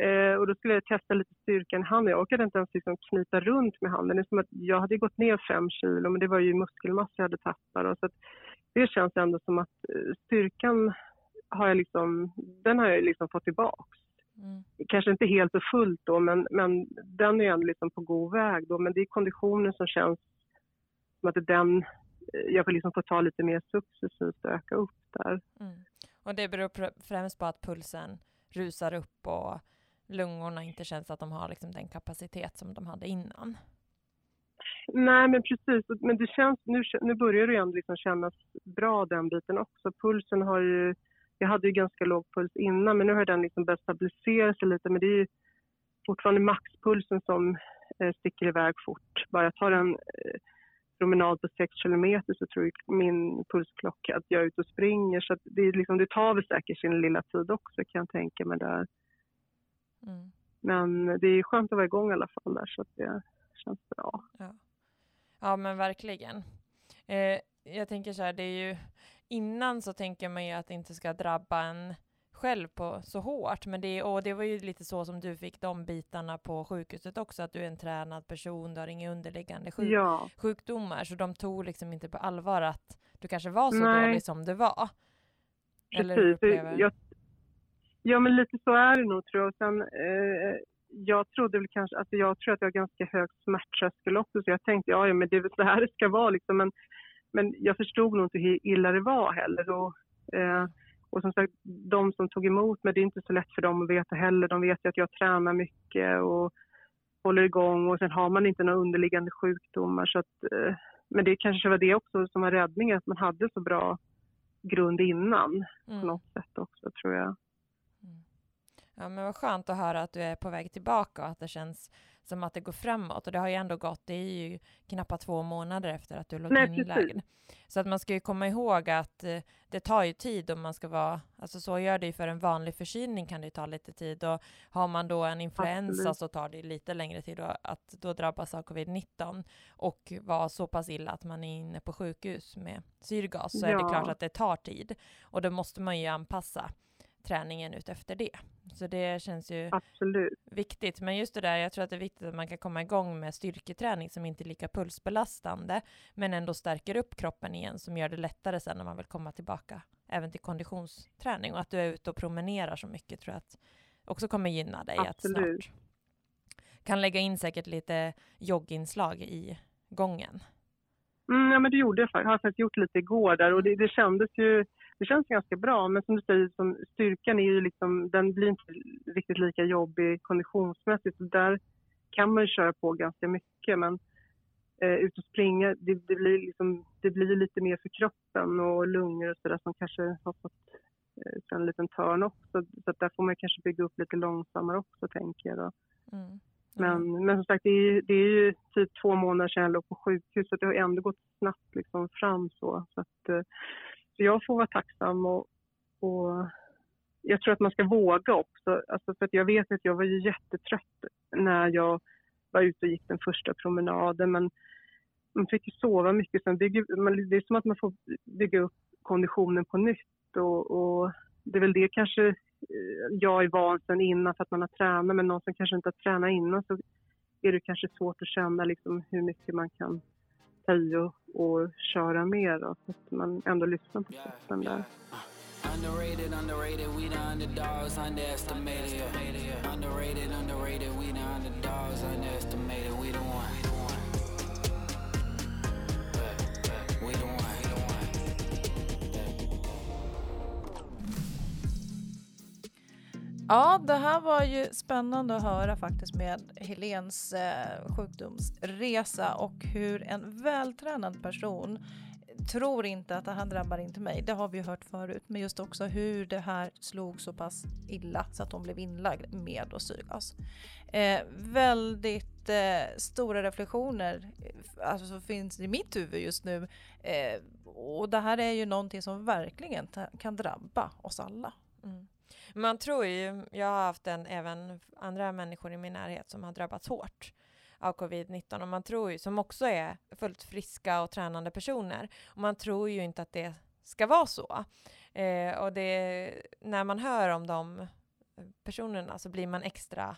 D: Eh, och då skulle jag testa lite styrkan i handen. Jag orkade inte ens liksom knyta runt med handen. Det är som att jag hade gått ner fem kilo, men det var ju muskelmassa jag hade tappat. Och så det känns ändå som att eh, styrkan har jag liksom, den har jag liksom fått tillbaks. Mm. Kanske inte helt och fullt då, men, men den är ändå liksom på god väg då. Men det är konditionen som känns som att den, eh, jag får liksom få ta lite mer successivt och öka upp där. Mm.
A: Och det beror främst på att pulsen rusar upp och lungorna inte känns att de har liksom den kapacitet som de hade innan.
D: Nej, men precis. Men det känns, nu, nu börjar det ändå liksom kännas bra den biten också. Pulsen har ju, jag hade ju ganska låg puls innan, men nu har den liksom börjat stabilisera sig lite. Men det är ju fortfarande maxpulsen som eh, sticker iväg fort. Bara jag tar en eh, promenad på 6 kilometer så tror jag min pulsklocka att jag är ute och springer. Så det, är liksom, det tar väl säkert sin lilla tid också kan jag tänka mig där. Mm. Men det är skönt att vara igång i alla fall där så att det känns bra.
A: Ja, ja men verkligen. Eh, jag tänker så här, det är ju innan så tänker man ju att det inte ska drabba en själv på så hårt, men det, och det var ju lite så som du fick de bitarna på sjukhuset också, att du är en tränad person, du har inga underliggande sjuk ja. sjukdomar, så de tog liksom inte på allvar att du kanske var så Nej. dålig som du var.
D: Eller Precis. Jag, Ja, men lite så är det nog tror jag. Sen, eh, jag trodde väl kanske, alltså jag tror att jag har ganska hög smärttröskel också, så jag tänkte ja, ja men det är väl så här det ska vara liksom. Men, men jag förstod nog inte hur illa det var heller. Och, eh, och som sagt, de som tog emot mig, det är inte så lätt för dem att veta heller. De vet ju att jag tränar mycket och håller igång och sen har man inte några underliggande sjukdomar. Så att, eh, men det kanske var det också som var räddningen, att man hade så bra grund innan mm. på något sätt också tror jag.
A: Ja, men vad skönt att höra att du är på väg tillbaka och att det känns som att det går framåt. Och det har ju ändå gått, det är ju knappt två månader efter att du låg Nej, inlagd. Så att man ska ju komma ihåg att eh, det tar ju tid om man ska vara, alltså så gör det ju för en vanlig förkylning kan det ta lite tid och har man då en influensa Absolut. så tar det lite längre tid att då drabbas av covid-19 och vara så pass illa att man är inne på sjukhus med syrgas så ja. är det klart att det tar tid och då måste man ju anpassa träningen ut efter det. Så det känns ju
D: Absolut.
A: viktigt. Men just det där, jag tror att det är viktigt att man kan komma igång med styrketräning som inte är lika pulsbelastande, men ändå stärker upp kroppen igen, som gör det lättare sen när man vill komma tillbaka även till konditionsträning. Och att du är ute och promenerar så mycket tror jag att också kommer gynna dig. Absolut. Att snart kan lägga in säkert lite jogginslag i gången.
D: Mm, ja, men det gjorde jag faktiskt. Jag har faktiskt gjort lite igår där och det, det kändes ju det känns ganska bra. Men som du säger, som styrkan är ju liksom, den blir inte riktigt lika jobbig konditionsmässigt. Så där kan man ju köra på ganska mycket. Men eh, ut och springa, det, det, blir liksom, det blir lite mer för kroppen och lungor och sådär som kanske har fått eh, en liten törn också. Så där får man kanske bygga upp lite långsammare också, tänker jag. Då. Mm. Men, men som sagt, det är, det är ju typ två månader sedan jag låg på sjukhus så det har ändå gått snabbt liksom fram så. så att, eh, så jag får vara tacksam och, och jag tror att man ska våga också. Alltså för att jag vet att jag var ju jättetrött när jag var ute och gick den första promenaden. Men man fick ju sova mycket. Sen bygger, man, det är som att man får bygga upp konditionen på nytt. Och, och det är väl det kanske eh, jag är van sen innan för att man har tränat. Men någon som kanske inte har tränat innan så är det kanske svårt att känna liksom hur mycket man kan ta i och, och köra mer då, så att man ändå lyssnar på kroppen där. Underrated, underrated, we the underdogs, underestimated. Underrated, underrated, we the underdogs, underestimated, we the one.
B: Ja, det här var ju spännande att höra faktiskt med Helens eh, sjukdomsresa och hur en vältränad person tror inte att det här drabbar inte mig. Det har vi ju hört förut, men just också hur det här slog så pass illa så att hon blev inlagd med och syrgas. Eh, väldigt eh, stora reflektioner eh, alltså, som finns i mitt huvud just nu. Eh, och det här är ju någonting som verkligen kan drabba oss alla. Mm.
A: Man tror ju, jag har haft en, även andra människor i min närhet som har drabbats hårt av covid-19 och man tror ju, som också är fullt friska och tränande personer, och man tror ju inte att det ska vara så. Eh, och det, när man hör om de personerna så blir man extra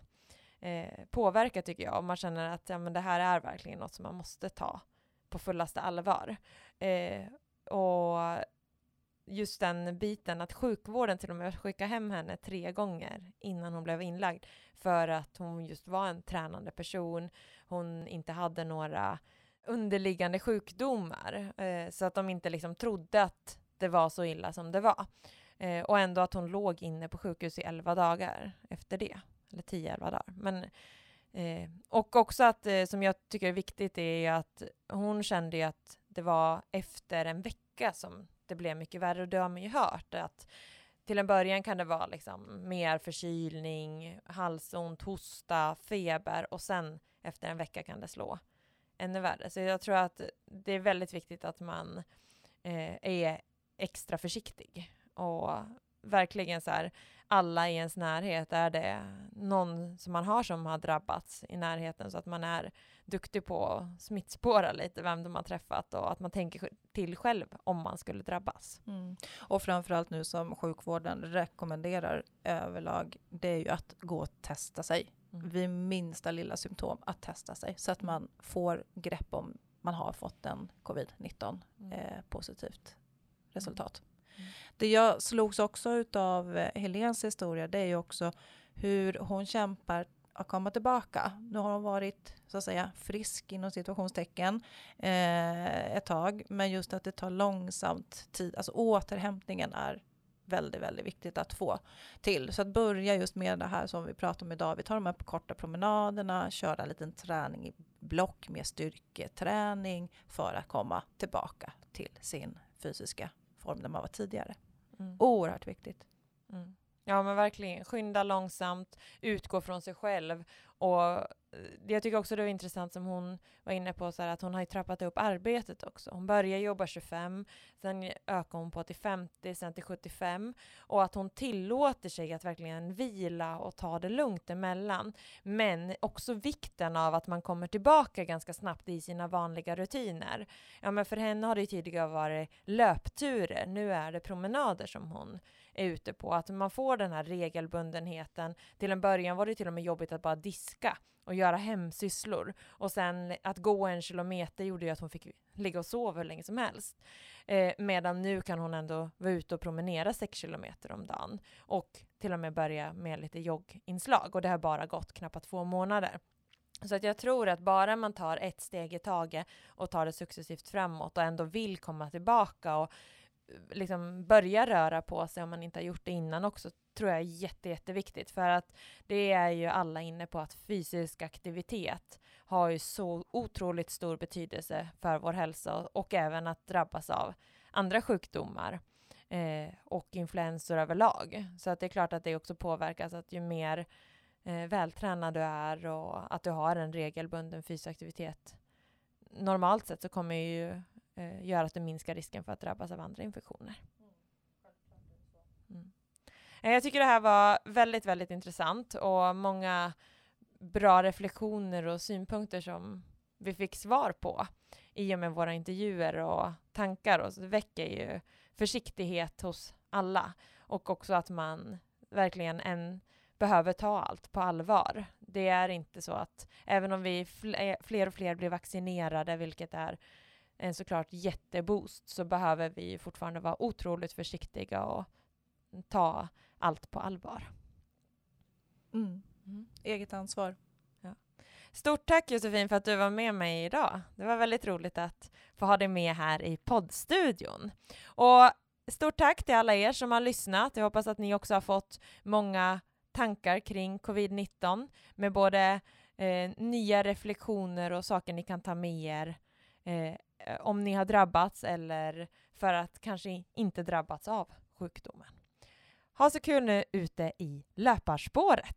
A: eh, påverkad tycker jag. Och man känner att ja, men det här är verkligen något som man måste ta på fullaste allvar. Eh, och just den biten att sjukvården till och med skickade hem henne tre gånger innan hon blev inlagd för att hon just var en tränande person. Hon inte hade några underliggande sjukdomar eh, så att de inte liksom trodde att det var så illa som det var. Eh, och ändå att hon låg inne på sjukhus i 11 dagar efter det. Eller tio, elva dagar. Men, eh, och också att, eh, som jag tycker är viktigt, är att hon kände ju att det var efter en vecka som det blev mycket värre. Och det har man ju hört. att till en början kan det vara liksom mer förkylning, halsont, hosta, feber och sen efter en vecka kan det slå ännu värre. Så jag tror att det är väldigt viktigt att man eh, är extra försiktig och verkligen så här, alla i ens närhet, är det någon som man har som har drabbats i närheten så att man är duktig på att smittspåra lite vem de har träffat och att man tänker till själv om man skulle drabbas.
B: Mm. Och framförallt nu som sjukvården rekommenderar överlag, det är ju att gå och testa sig. Mm. Vid minsta lilla symptom, att testa sig så att man får grepp om man har fått en covid-19 mm. eh, positivt resultat. Mm. Det jag slogs också av eh, Helens historia, det är ju också hur hon kämpar att komma tillbaka. Nu har hon varit så att säga frisk inom situationstecken eh, ett tag, men just att det tar långsamt tid. Alltså återhämtningen är väldigt, väldigt viktigt att få till. Så att börja just med det här som vi pratar om idag. Vi tar de här korta promenaderna, köra en liten träning i block med styrketräning för att komma tillbaka till sin fysiska form där man var tidigare. Mm. Oerhört viktigt.
A: Mm. Ja men verkligen, skynda långsamt, utgå från sig själv och eh, jag tycker också det var intressant som hon var inne på, så här, att hon har ju trappat upp arbetet också. Hon börjar jobba 25, sen ökar hon på till 50, sen till 75 och att hon tillåter sig att verkligen vila och ta det lugnt emellan. Men också vikten av att man kommer tillbaka ganska snabbt i sina vanliga rutiner. Ja men för henne har det tidigare varit löpturer, nu är det promenader som hon är ute på. Att man får den här regelbundenheten. Till en början var det till och med jobbigt att bara diska och göra hemsysslor. Och sen att gå en kilometer gjorde ju att hon fick ligga och sova hur länge som helst. Eh, medan nu kan hon ändå vara ute och promenera sex kilometer om dagen. Och till och med börja med lite jogginslag. Och det har bara gått knappt två månader. Så att jag tror att bara man tar ett steg i taget och tar det successivt framåt och ändå vill komma tillbaka och liksom börja röra på sig om man inte har gjort det innan också tror jag är jätte, jätteviktigt för att det är ju alla inne på att fysisk aktivitet har ju så otroligt stor betydelse för vår hälsa och även att drabbas av andra sjukdomar eh, och influensor överlag. Så att det är klart att det också påverkas att ju mer eh, vältränad du är och att du har en regelbunden fysisk aktivitet normalt sett så kommer ju eh, gör att det minskar risken för att drabbas av andra infektioner. Mm. Eh, jag tycker det här var väldigt, väldigt intressant och många bra reflektioner och synpunkter som vi fick svar på i och med våra intervjuer och tankar och så det väcker ju försiktighet hos alla och också att man verkligen en, behöver ta allt på allvar. Det är inte så att även om vi eh, fler och fler blir vaccinerade, vilket är en såklart jätteboost så behöver vi fortfarande vara otroligt försiktiga och ta allt på allvar.
B: Mm. Mm. Eget ansvar.
A: Ja. Stort tack Josefin för att du var med mig idag. Det var väldigt roligt att få ha dig med här i poddstudion. Och stort tack till alla er som har lyssnat. Jag hoppas att ni också har fått många tankar kring covid-19 med både eh, nya reflektioner och saker ni kan ta med er eh, Eh, om ni har drabbats eller för att kanske inte drabbats av sjukdomen. Ha så kul nu ute i löparspåret!